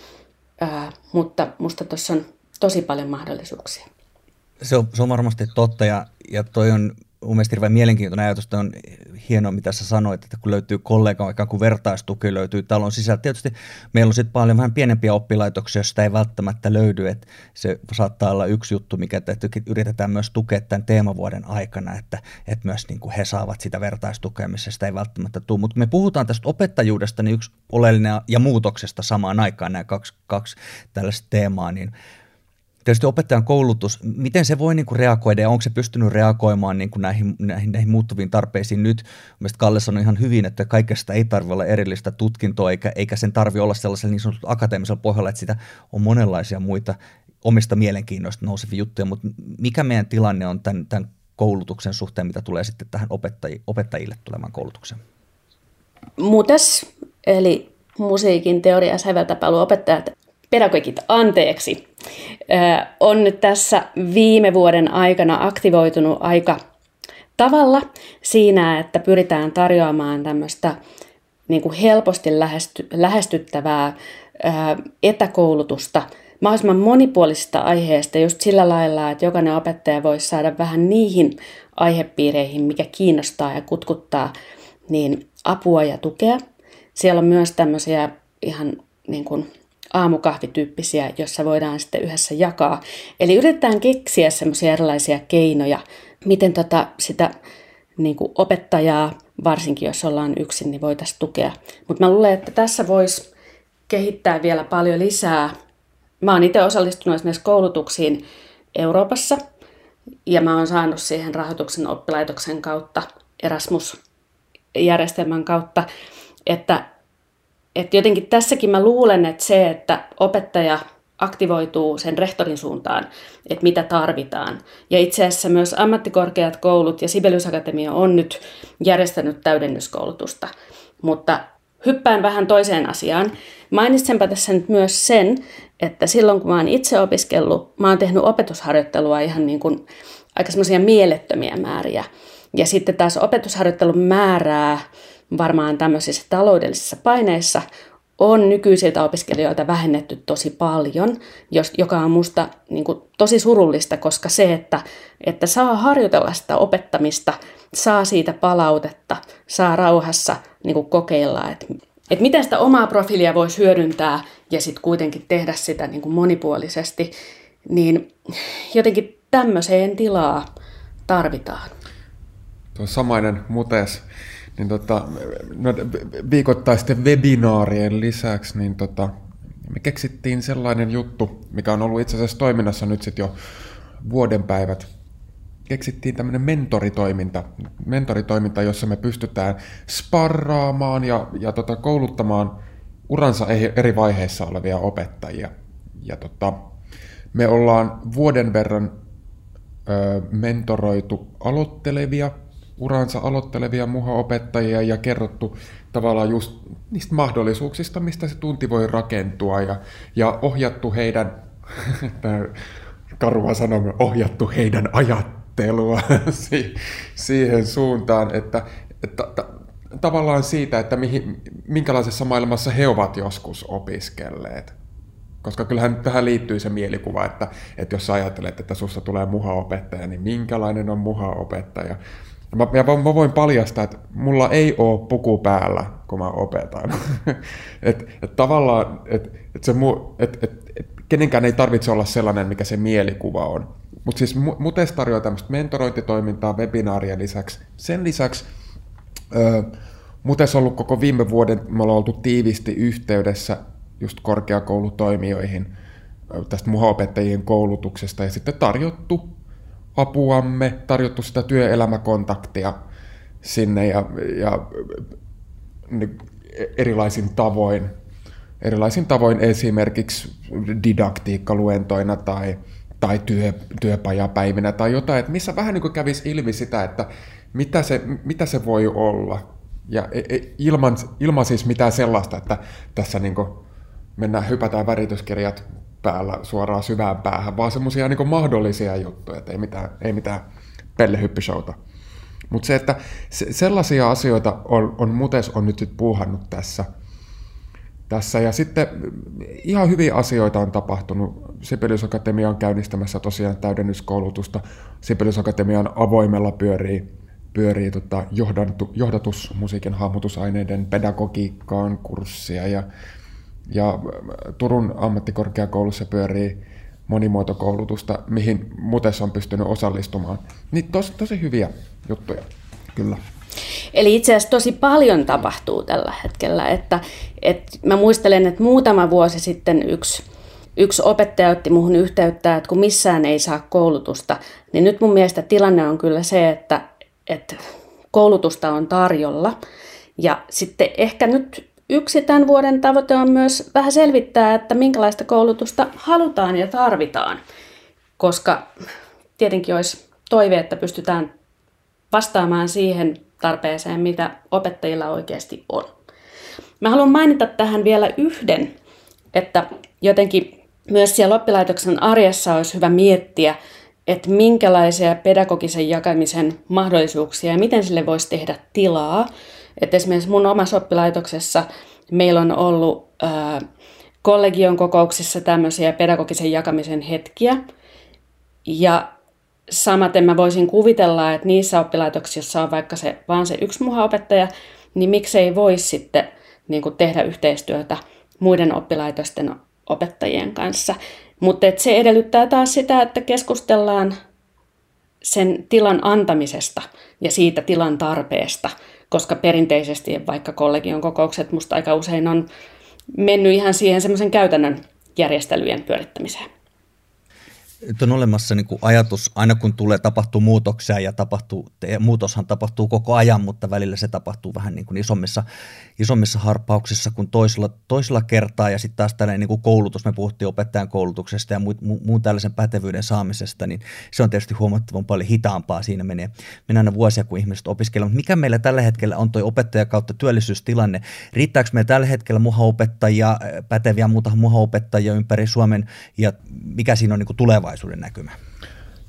ää, mutta musta tuossa on tosi paljon mahdollisuuksia. Se on, se on varmasti totta ja, ja toi on mun mielestä hirveän mielenkiintoinen ajatus, että on hienoa, mitä sä sanoit, että kun löytyy kollega, ikään kuin vertaistuki löytyy talon sisältä. Tietysti meillä on sitten paljon vähän pienempiä oppilaitoksia, joista ei välttämättä löydy, että se saattaa olla yksi juttu, mikä yritetään myös tukea tämän teemavuoden aikana, että, että myös niin kuin he saavat sitä vertaistukea, missä sitä ei välttämättä tule. Mutta me puhutaan tästä opettajuudesta, niin yksi oleellinen ja muutoksesta samaan aikaan nämä kaksi, kaksi tällaista teemaa, niin Tietysti opettajan koulutus, miten se voi niin kuin reagoida ja onko se pystynyt reagoimaan niin kuin näihin, näihin, näihin muuttuviin tarpeisiin nyt? Mielestäni Kalle sanoi ihan hyvin, että kaikesta ei tarvitse olla erillistä tutkintoa eikä, eikä sen tarvitse olla sellaisella niin sanotulla akateemisella pohjalla, että sitä on monenlaisia muita omista mielenkiinnoista nousevia juttuja, mutta mikä meidän tilanne on tämän, tämän koulutuksen suhteen, mitä tulee sitten tähän opettaji, opettajille tulemaan koulutukseen? Mutes, eli musiikin teoria- ja säveltäpailuopettajat pedagogit anteeksi, on nyt tässä viime vuoden aikana aktivoitunut aika tavalla siinä, että pyritään tarjoamaan tämmöistä niin kuin helposti lähesty, lähestyttävää etäkoulutusta mahdollisimman monipuolisista aiheista just sillä lailla, että jokainen opettaja voisi saada vähän niihin aihepiireihin, mikä kiinnostaa ja kutkuttaa, niin apua ja tukea. Siellä on myös tämmöisiä ihan niin kuin aamukahvityyppisiä, jossa voidaan sitten yhdessä jakaa. Eli yritetään keksiä semmoisia erilaisia keinoja, miten tota sitä niin kuin opettajaa, varsinkin jos ollaan yksin, niin voitaisiin tukea. Mutta mä luulen, että tässä voisi kehittää vielä paljon lisää. Mä oon itse osallistunut esimerkiksi koulutuksiin Euroopassa, ja mä oon saanut siihen rahoituksen oppilaitoksen kautta, Erasmus-järjestelmän kautta, että et jotenkin tässäkin mä luulen, että se, että opettaja aktivoituu sen rehtorin suuntaan, että mitä tarvitaan. Ja itse asiassa myös ammattikorkeat koulut ja Sibelius Akatemia on nyt järjestänyt täydennyskoulutusta. Mutta hyppään vähän toiseen asiaan. Mainitsenpä tässä nyt myös sen, että silloin kun mä oon itse opiskellut, mä oon tehnyt opetusharjoittelua ihan niin kuin aika semmoisia mielettömiä määriä. Ja sitten taas opetusharjoittelun määrää varmaan tämmöisissä taloudellisissa paineissa on nykyisiltä opiskelijoilta vähennetty tosi paljon, joka on musta niin kuin, tosi surullista, koska se, että, että saa harjoitella sitä opettamista, saa siitä palautetta, saa rauhassa niin kuin, kokeilla, että, että miten sitä omaa profiilia voisi hyödyntää ja sitten kuitenkin tehdä sitä niin kuin, monipuolisesti, niin jotenkin tämmöiseen tilaa tarvitaan. Tuo samainen mutes niin tota, viikoittaisten webinaarien lisäksi niin tota, me keksittiin sellainen juttu, mikä on ollut itse asiassa toiminnassa nyt sitten jo vuodenpäivät. Keksittiin tämmöinen mentoritoiminta, mentoritoiminta, jossa me pystytään sparraamaan ja, ja tota, kouluttamaan uransa eri vaiheissa olevia opettajia. Ja tota, me ollaan vuoden verran ö, mentoroitu aloittelevia uransa aloittelevia muha-opettajia ja kerrottu tavallaan just niistä mahdollisuuksista, mistä se tunti voi rakentua ja, ja ohjattu heidän, [laughs] karua sanomme, ohjattu heidän ajattelua [laughs] siihen suuntaan, että, että tavallaan siitä, että mihin, minkälaisessa maailmassa he ovat joskus opiskelleet. Koska kyllähän tähän liittyy se mielikuva, että, että jos ajattelet, että susta tulee muha-opettaja, niin minkälainen on muha-opettaja? Mä, ja mä, voin paljastaa, että mulla ei ole puku päällä, kun mä opetan. [laughs] et, et tavallaan, että et se mu, et, et, et, kenenkään ei tarvitse olla sellainen, mikä se mielikuva on. Mutta siis Mutes tarjoaa tämmöistä mentorointitoimintaa webinaarien lisäksi. Sen lisäksi Mutes on ollut koko viime vuoden, me ollaan oltu tiivisti yhteydessä just korkeakoulutoimijoihin tästä muhaopettajien koulutuksesta ja sitten tarjottu apuamme, tarjottu sitä työelämäkontaktia sinne ja, ja niin erilaisin tavoin, erilaisin tavoin esimerkiksi didaktiikkaluentoina tai, tai työ, työpajapäivinä tai jotain, että missä vähän niin kuin kävisi ilmi sitä, että mitä se, mitä se voi olla. Ja e, e, ilman, ilman siis mitään sellaista, että tässä niin kuin mennään, hypätään värityskirjat päällä suoraan syvään päähän, vaan semmoisia niin mahdollisia juttuja, että ei mitään, ei mitään pellehyppyshowta. Mutta se, että se, sellaisia asioita on, on Mutes on nyt sit puuhannut tässä. tässä. Ja sitten ihan hyviä asioita on tapahtunut. Sibelius Akatemia on käynnistämässä tosiaan täydennyskoulutusta. Sibelius Akatemian avoimella pyörii, pyörii tota johdatus musiikin hahmotusaineiden pedagogiikkaan kurssia ja, ja Turun ammattikorkeakoulussa pyörii monimuotokoulutusta, mihin Mutes on pystynyt osallistumaan. Niin tosi, tosi hyviä juttuja, kyllä. Eli itse asiassa tosi paljon tapahtuu tällä hetkellä. Että, että mä muistelen, että muutama vuosi sitten yksi, yksi opettaja otti muuhun yhteyttä, että kun missään ei saa koulutusta, niin nyt mun mielestä tilanne on kyllä se, että, että koulutusta on tarjolla. Ja sitten ehkä nyt Yksi tämän vuoden tavoite on myös vähän selvittää, että minkälaista koulutusta halutaan ja tarvitaan, koska tietenkin olisi toive, että pystytään vastaamaan siihen tarpeeseen, mitä opettajilla oikeasti on. Mä haluan mainita tähän vielä yhden, että jotenkin myös siellä oppilaitoksen arjessa olisi hyvä miettiä, että minkälaisia pedagogisen jakamisen mahdollisuuksia ja miten sille voisi tehdä tilaa, että esimerkiksi mun omassa oppilaitoksessa meillä on ollut ää, kollegion kokouksissa tämmöisiä pedagogisen jakamisen hetkiä. Ja samaten mä voisin kuvitella, että niissä oppilaitoksissa on vaikka se, vaan se yksi muha-opettaja, niin miksei voisi sitten niin kuin tehdä yhteistyötä muiden oppilaitosten opettajien kanssa. Mutta se edellyttää taas sitä, että keskustellaan sen tilan antamisesta ja siitä tilan tarpeesta – koska perinteisesti vaikka kollegion kokoukset musta aika usein on mennyt ihan siihen semmoisen käytännön järjestelyjen pyörittämiseen nyt on olemassa niin kuin ajatus, aina kun tulee tapahtuu muutoksia ja tapahtuu, muutoshan tapahtuu koko ajan, mutta välillä se tapahtuu vähän niin kuin isommissa, isommissa harppauksissa kuin toisella, toisella kertaa ja sitten taas tällainen niin koulutus, me puhuttiin opettajan koulutuksesta ja muun, muun tällaisen pätevyyden saamisesta, niin se on tietysti huomattavan paljon hitaampaa, siinä menee, menee aina vuosia, kun ihmiset opiskelevat. Mikä meillä tällä hetkellä on tuo opettaja kautta työllisyystilanne? Riittääkö meillä tällä hetkellä muha-opettajia, päteviä muuta muha-opettajia ympäri Suomen ja mikä siinä on niin kuin tuleva tulevaisuuden näkymä?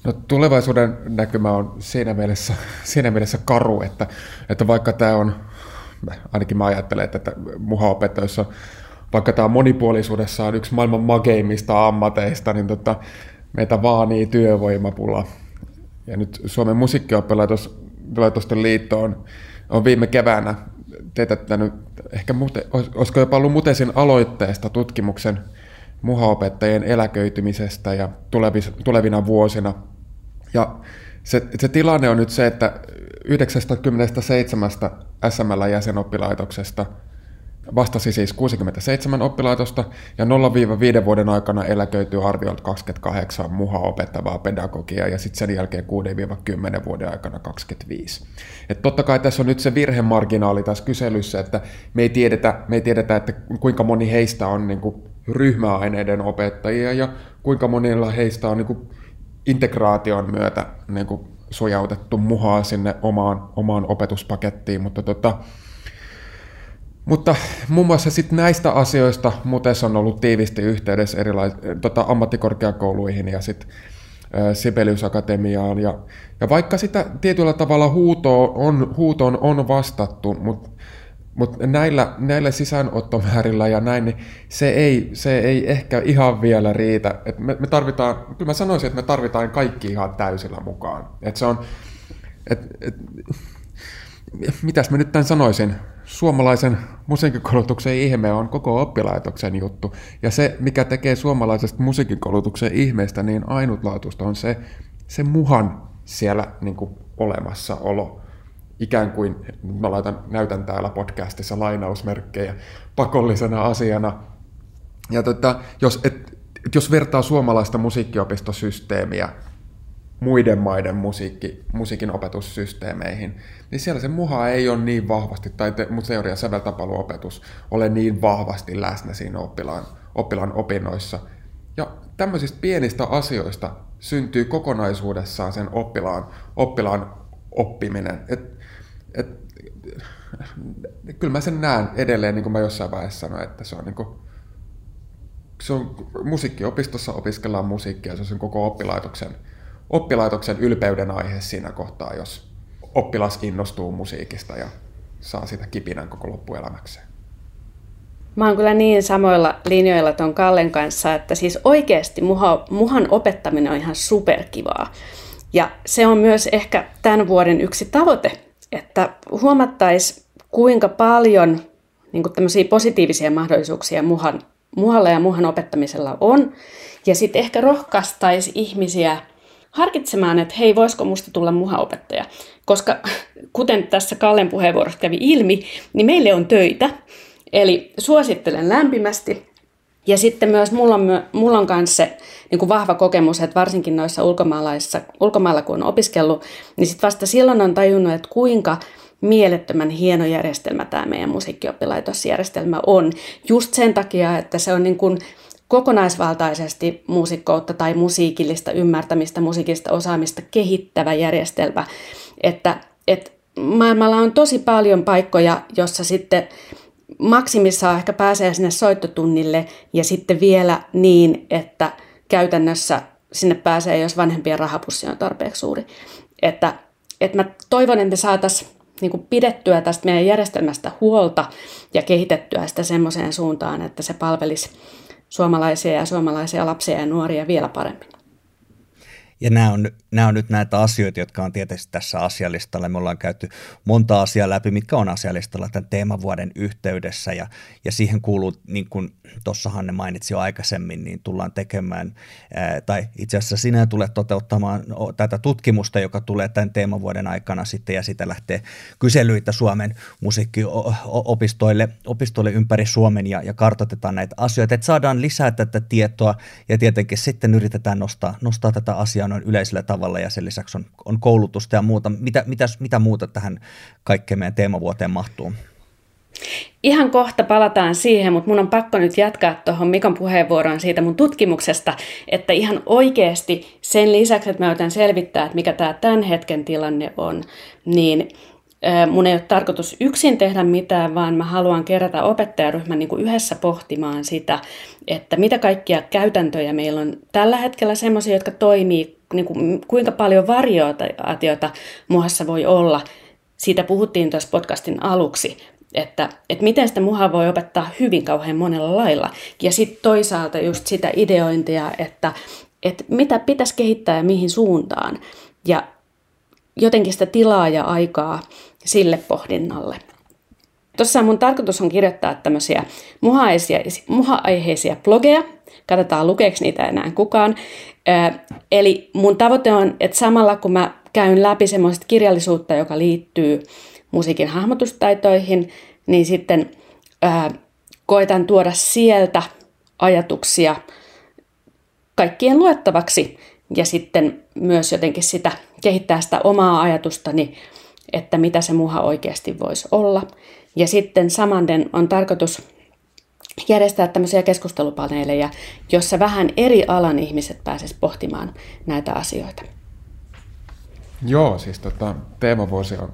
No, tulevaisuuden näkymä on siinä mielessä, siinä mielessä karu, että, että vaikka tämä on, ainakin mä ajattelen, että muha-opettajossa, vaikka tämä monipuolisuudessa on yksi maailman mageimmista ammateista, niin tota, meitä vaanii työvoimapula. Ja nyt Suomen musiikkioppilaitosten liitto on, on viime keväänä teetättänyt, ehkä mute, olisiko jopa ollut Mutesin aloitteesta tutkimuksen muhaopettajien eläköitymisestä ja tulevina vuosina. Ja se, se tilanne on nyt se, että 97 SML-jäsenoppilaitoksesta vastasi siis 67 oppilaitosta ja 0-5 vuoden aikana eläköityy arviolta 28 muha opettavaa pedagogiaa ja sitten sen jälkeen 6-10 vuoden aikana 25. Et totta kai tässä on nyt se virhemarginaali tässä kyselyssä, että me ei tiedetä, me ei tiedetä että kuinka moni heistä on niin kuin ryhmäaineiden opettajia ja kuinka monilla heistä on niin kuin integraation myötä niin kuin sujautettu muhaa sinne omaan, omaan opetuspakettiin, mutta tota, mutta muun muassa sit näistä asioista Mutes on ollut tiivisti yhteydessä erilais, tota, ammattikorkeakouluihin ja sitten Sibelius Akatemiaan. Ja, ja vaikka sitä tietyllä tavalla huutoon on, huutoon on vastattu, mutta mutta näillä, näillä sisäänottomäärillä ja näin, niin se ei, se ei ehkä ihan vielä riitä. Et me, me tarvitaan, kyllä mä sanoisin, että me tarvitaan kaikki ihan täysillä mukaan. Et se on, et, et, mitäs mä nyt tämän sanoisin? Suomalaisen musiikkikoulutuksen ihme on koko oppilaitoksen juttu. Ja se, mikä tekee suomalaisesta musiikkikoulutuksen ihmeestä niin ainutlaatuista, on se, se muhan siellä niin kuin, olemassaolo ikään kuin, mä laitan, näytän täällä podcastissa lainausmerkkejä pakollisena asiana. Ja tota, jos, et, et jos vertaa suomalaista musiikkiopistosysteemiä muiden maiden musiikki, musiikin opetussysteemeihin, niin siellä se muha ei ole niin vahvasti, tai te, teoria- ja säveltapailuopetus ole niin vahvasti läsnä siinä oppilaan, oppilaan opinnoissa. Ja tämmöisistä pienistä asioista syntyy kokonaisuudessaan sen oppilaan, oppilaan oppiminen. Et, et, kyllä mä sen näen edelleen, niin kuin mä jossain vaiheessa sanoin, että se on, niin kuin, se on musiikkiopistossa opiskellaan musiikkia, se on sen koko oppilaitoksen, oppilaitoksen ylpeyden aihe siinä kohtaa, jos oppilas innostuu musiikista ja saa sitä kipinän koko loppuelämäkseen. Mä oon kyllä niin samoilla linjoilla ton Kallen kanssa, että siis oikeasti muha, muhan opettaminen on ihan superkivaa. Ja se on myös ehkä tämän vuoden yksi tavoite, että huomattaisi kuinka paljon niin kuin tämmöisiä positiivisia mahdollisuuksia muhan, muhalla ja muhan opettamisella on. Ja sitten ehkä rohkaistaisi ihmisiä harkitsemaan, että hei, voisiko musta tulla muhaopettaja. Koska [laughs] kuten tässä Kallen puheenvuorossa kävi ilmi, niin meille on töitä. Eli suosittelen lämpimästi. Ja sitten myös mulla on, mulla on kanssa se niin kuin vahva kokemus, että varsinkin noissa ulkomaalaisissa, ulkomailla kun on opiskellut, niin sitten vasta silloin on tajunnut, että kuinka mielettömän hieno järjestelmä tämä meidän musiikkioppilaitosjärjestelmä on. Just sen takia, että se on niin kuin kokonaisvaltaisesti muusikkoutta tai musiikillista ymmärtämistä, musiikista osaamista kehittävä järjestelmä. Että, että maailmalla on tosi paljon paikkoja, jossa sitten maksimissaan ehkä pääsee sinne soittotunnille ja sitten vielä niin, että käytännössä sinne pääsee, jos vanhempien rahapussi on tarpeeksi suuri. Että, että mä toivon, että me saataisiin niin pidettyä tästä meidän järjestelmästä huolta ja kehitettyä sitä semmoiseen suuntaan, että se palvelisi suomalaisia ja suomalaisia lapsia ja nuoria vielä paremmin. Ja nämä on, nämä on nyt näitä asioita, jotka on tietysti tässä asialistalla. Me ollaan käyty monta asiaa läpi, mitkä on asialistalla tämän teemavuoden yhteydessä. Ja, ja siihen kuuluu, niin kuin tuossa Hanne mainitsi jo aikaisemmin, niin tullaan tekemään, ää, tai itse asiassa sinä tulet toteuttamaan tätä tutkimusta, joka tulee tämän teemavuoden aikana sitten, ja sitä lähtee kyselyitä Suomen musiikkiopistoille opistoille ympäri Suomen, ja, ja kartoitetaan näitä asioita, että saadaan lisää tätä tietoa, ja tietenkin sitten yritetään nostaa, nostaa tätä asiaa noin yleisellä tavalla ja sen lisäksi on, on koulutusta ja muuta. Mitä, mitä, mitä muuta tähän kaikkeen meidän teemavuoteen mahtuu? Ihan kohta palataan siihen, mutta mun on pakko nyt jatkaa tuohon Mikon puheenvuoroon siitä mun tutkimuksesta, että ihan oikeasti sen lisäksi, että mä yritän selvittää, että mikä tämä tämän hetken tilanne on, niin mun ei ole tarkoitus yksin tehdä mitään, vaan mä haluan kerätä opettajaryhmän niin kuin yhdessä pohtimaan sitä, että mitä kaikkia käytäntöjä meillä on tällä hetkellä semmoisia, jotka toimii, niin kuin, kuinka paljon variaatiota muhassa voi olla. Siitä puhuttiin tuossa podcastin aluksi, että, että miten sitä muhaa voi opettaa hyvin kauhean monella lailla. Ja sitten toisaalta just sitä ideointia, että, että mitä pitäisi kehittää ja mihin suuntaan. Ja jotenkin sitä tilaa ja aikaa sille pohdinnalle. Tuossa mun tarkoitus on kirjoittaa tämmöisiä muha-aiheisia blogeja. Katsotaan lukeeko niitä enää kukaan. Eli mun tavoite on, että samalla kun mä käyn läpi semmoista kirjallisuutta, joka liittyy musiikin hahmotustaitoihin, niin sitten koitan tuoda sieltä ajatuksia kaikkien luettavaksi ja sitten myös jotenkin sitä kehittää sitä omaa ajatustani, että mitä se muha oikeasti voisi olla. Ja sitten samanden on tarkoitus järjestää tämmöisiä keskustelupaneeleja, jossa vähän eri alan ihmiset pääsisivät pohtimaan näitä asioita. Joo, siis tota, teemavuosi on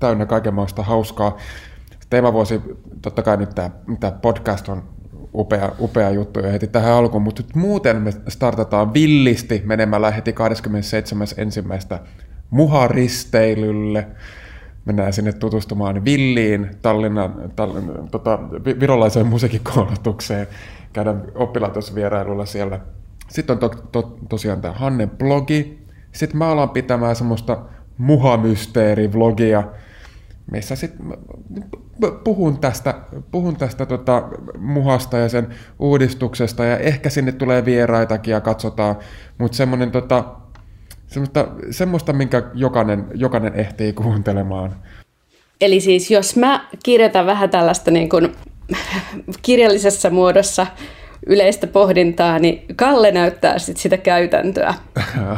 täynnä kaikenlaista hauskaa. Teemavuosi, totta kai nyt tämä, podcast on upea, upea juttu jo heti tähän alkuun, mutta muuten me startataan villisti menemällä heti 27.1. muharisteilylle. Mennään sinne tutustumaan Villiin, Tallinnan, Tallinnan tota, virolaiseen musiikkikoulutukseen, käydään oppilaitosvierailulla siellä. Sitten on to, to, tosiaan tämä Hanne blogi. Sitten mä alan pitämään semmoista muhamysteeri-vlogia, missä sitten puhun tästä, puhun tästä tota muhasta ja sen uudistuksesta ja ehkä sinne tulee vieraitakin ja katsotaan, mutta semmoinen tota, semmoista, semmoista, minkä jokainen, jokainen ehtii kuuntelemaan. Eli siis jos mä kirjoitan vähän tällaista niin kuin kirjallisessa muodossa yleistä pohdintaa, niin Kalle näyttää sit sitä käytäntöä.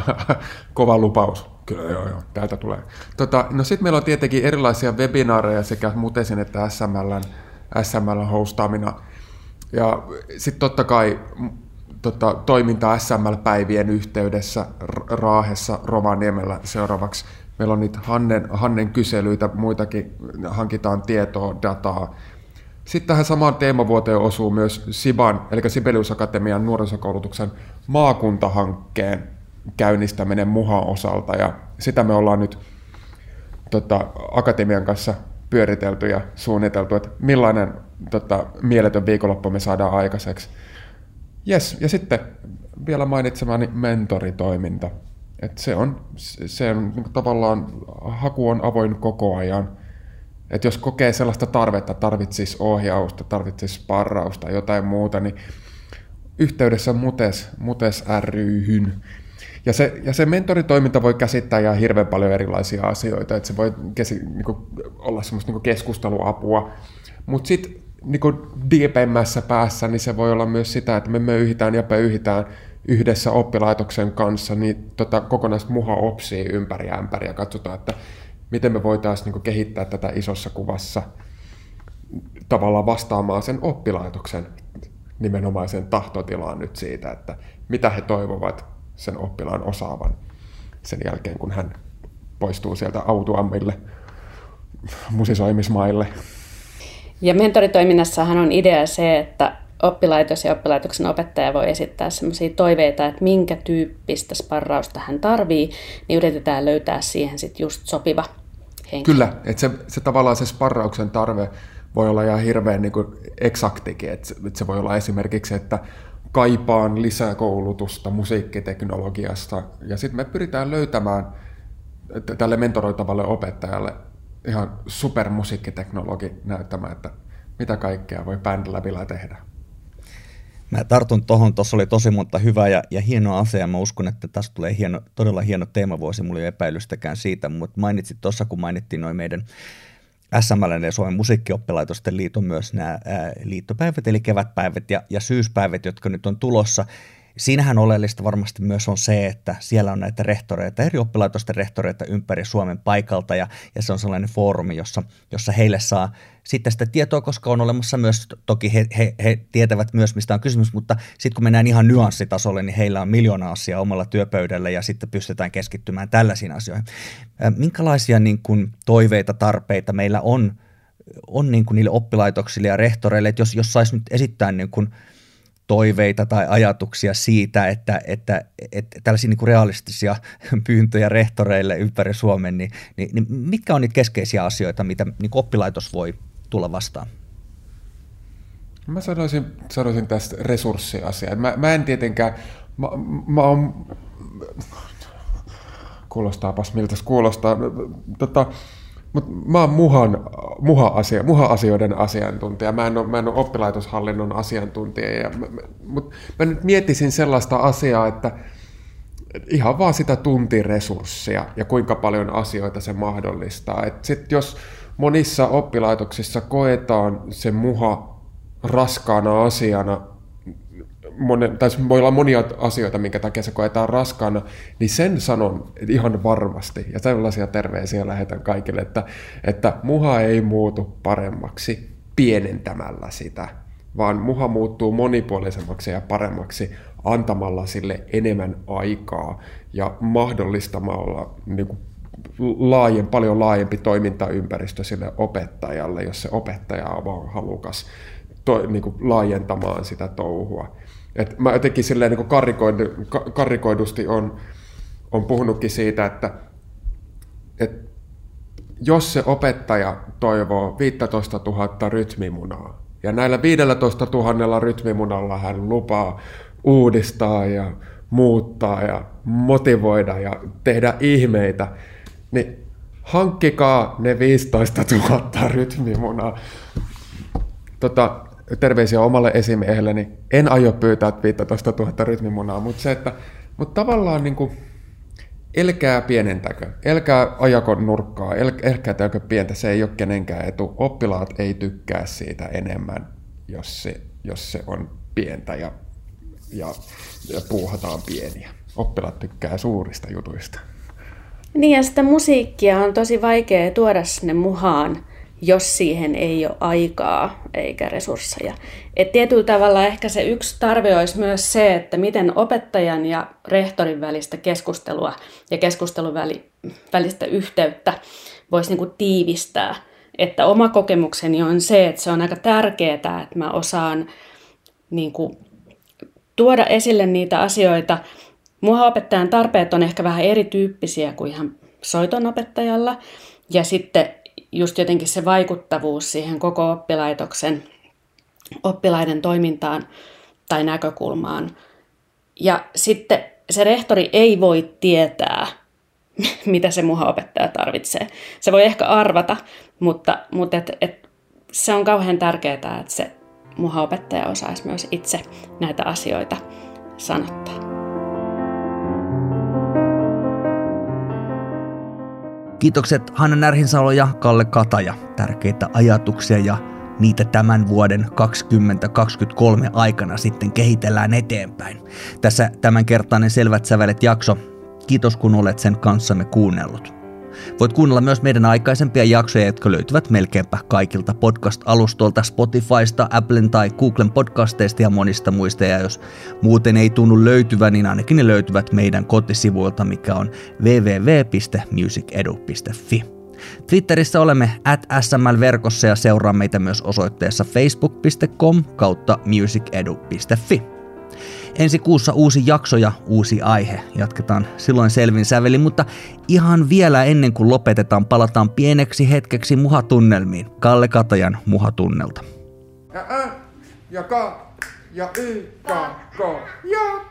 [laughs] Kova lupaus. Kyllä, joo, joo. Täältä tulee. Tota, no sitten meillä on tietenkin erilaisia webinaareja sekä Mutesin että SMLn, SMLn hostaamina. Ja sitten totta kai tota, toiminta SML-päivien yhteydessä Raahessa Rovaniemellä seuraavaksi. Meillä on niitä Hannen, Hannen kyselyitä, muitakin hankitaan tietoa, dataa. Sitten tähän samaan teemavuoteen osuu myös Siban, eli Sibelius Akatemian nuorisokoulutuksen maakuntahankkeen käynnistäminen muhan osalta, ja sitä me ollaan nyt tota, Akatemian kanssa pyöritelty ja suunniteltu, että millainen tota, mieletön viikonloppu me saadaan aikaiseksi. Yes, ja sitten vielä mainitsemani mentoritoiminta. Et se on, se on niin tavallaan, haku on avoin koko ajan. Et jos kokee sellaista tarvetta, tarvitsisi ohjausta, tarvitsisi sparrausta, jotain muuta, niin yhteydessä Mutes, Mutes ryhyn. Ja se, ja se mentoritoiminta voi käsittää ihan hirveän paljon erilaisia asioita, että se voi kesi, niin kuin, olla semmoista niin keskusteluapua, mutta sitten niin diipemmässä päässä, niin se voi olla myös sitä, että me möyhitään ja pöyhitään yhdessä oppilaitoksen kanssa niin tota, kokonaista muha opsia ympäri ämpäri ja katsotaan, että miten me voitaisiin niin kehittää tätä isossa kuvassa tavallaan vastaamaan sen oppilaitoksen nimenomaisen tahtotilaan nyt siitä, että mitä he toivovat sen oppilaan osaavan sen jälkeen, kun hän poistuu sieltä autuammille musisoimismaille. Ja mentoritoiminnassahan on idea se, että oppilaitos ja oppilaitoksen opettaja voi esittää sellaisia toiveita, että minkä tyyppistä sparrausta hän tarvii, niin yritetään löytää siihen sitten just sopiva henkilö. Kyllä, että se, se tavallaan se sparrauksen tarve voi olla ihan hirveän niin kuin eksaktikin, että että se voi olla esimerkiksi, että kaipaan lisää koulutusta musiikkiteknologiasta, ja sitten me pyritään löytämään tälle mentoroitavalle opettajalle ihan supermusiikkiteknologi näyttämään, että mitä kaikkea voi bändillä tehdä. Mä tartun tuohon, tuossa oli tosi monta hyvää ja, ja hienoa asiaa. Mä uskon, että tästä tulee hieno, todella hieno teemavuosi, mulla ei ole epäilystäkään siitä, mutta mainitsit tuossa, kun mainittiin noin meidän SML ja Suomen musiikkioppilaitosten liiton myös nämä ää, liittopäivät, eli kevätpäivät ja, ja syyspäivät, jotka nyt on tulossa. Siinähän oleellista varmasti myös on se, että siellä on näitä rehtoreita, eri oppilaitosten rehtoreita ympäri Suomen paikalta ja, ja se on sellainen foorumi, jossa, jossa heille saa sitten sitä tietoa, koska on olemassa myös, toki he, he, he tietävät myös, mistä on kysymys, mutta sitten kun mennään ihan nyanssitasolle, niin heillä on miljoona asiaa omalla työpöydällä ja sitten pystytään keskittymään tällaisiin asioihin. Minkälaisia niin kuin, toiveita, tarpeita meillä on, on niin kuin niille oppilaitoksille ja rehtoreille, että jos, jos saisi nyt esittää niin kuin, toiveita tai ajatuksia siitä, että, että, että tällaisia niin kuin realistisia [laughs] pyyntöjä rehtoreille ympäri Suomen, niin, niin, niin mitkä on niitä keskeisiä asioita, mitä niin oppilaitos voi tulla vastaan? Mä sanoisin, sanoisin tästä resurssiasiaa. Mä, mä en tietenkään, mä, mä oon, kuulostaapas miltä se kuulostaa. Tota, mutta mä oon muhan, muha-asia, muha-asioiden asiantuntija, mä en ole, mä en ole oppilaitoshallinnon asiantuntija. Ja, mutta mä nyt miettisin sellaista asiaa, että ihan vaan sitä tuntiresurssia ja kuinka paljon asioita se mahdollistaa. Et sit jos monissa oppilaitoksissa koetaan se muha raskaana asiana, monen, tai voi olla monia asioita, minkä takia se koetaan raskaana, niin sen sanon ihan varmasti, ja sellaisia terveisiä lähetän kaikille, että, että muha ei muutu paremmaksi pienentämällä sitä, vaan muha muuttuu monipuolisemmaksi ja paremmaksi antamalla sille enemmän aikaa ja mahdollistamalla niin kuin laajen, paljon laajempi toimintaympäristö sille opettajalle, jos se opettaja on vaan halukas to, niin kuin laajentamaan sitä touhua. Et mä jotenkin silleen niin karikoidu, karikoidusti on, on puhunutkin siitä, että, että jos se opettaja toivoo 15 000 rytmimunaa, ja näillä 15 000 rytmimunalla hän lupaa uudistaa ja muuttaa ja motivoida ja tehdä ihmeitä, niin hankkikaa ne 15 000 rytmimunaa. Tota, terveisiä omalle esimiehelle, niin en aio pyytää 15 000 rytmimunaa, mutta se, että mutta tavallaan niin kuin, elkää pienentäkö, elkää ajako nurkkaa, el, elkää teokö pientä, se ei ole kenenkään etu. Oppilaat ei tykkää siitä enemmän, jos se, jos se on pientä ja, ja, ja puuhataan pieniä. Oppilaat tykkää suurista jutuista. Niin ja sitä musiikkia on tosi vaikea tuoda sinne muhaan jos siihen ei ole aikaa eikä resursseja. Et tietyllä tavalla ehkä se yksi tarve olisi myös se, että miten opettajan ja rehtorin välistä keskustelua ja keskustelun välistä yhteyttä voisi niinku tiivistää. Että oma kokemukseni on se, että se on aika tärkeää, että mä osaan niinku tuoda esille niitä asioita. Mua opettajan tarpeet on ehkä vähän erityyppisiä kuin ihan soitonopettajalla. Ja sitten just jotenkin se vaikuttavuus siihen koko oppilaitoksen oppilaiden toimintaan tai näkökulmaan. Ja sitten se rehtori ei voi tietää, [laughs] mitä se muha-opettaja tarvitsee. Se voi ehkä arvata, mutta, mutta et, et, se on kauhean tärkeää, että se muha-opettaja osaisi myös itse näitä asioita sanottaa. Kiitokset Hanna Närhinsalo ja Kalle Kataja. Tärkeitä ajatuksia ja niitä tämän vuoden 2023 aikana sitten kehitellään eteenpäin. Tässä tämänkertainen Selvät sävelet jakso. Kiitos kun olet sen kanssamme kuunnellut. Voit kuunnella myös meidän aikaisempia jaksoja, jotka löytyvät melkeinpä kaikilta podcast-alustolta Spotifysta, Applen tai Googlen podcasteista ja monista muista. Ja jos muuten ei tunnu löytyvän, niin ainakin ne löytyvät meidän kotisivuilta, mikä on www.musicedu.fi. Twitterissä olemme at sml-verkossa ja seuraa meitä myös osoitteessa facebook.com kautta musicedu.fi. Ensi kuussa uusi jakso ja uusi aihe. Jatketaan silloin selvin sävelin, mutta ihan vielä ennen kuin lopetetaan, palataan pieneksi hetkeksi muhatunnelmiin. Kalle Katajan muhatunnelta. Ja ä, ja ka, ja y, ka, ko, ja.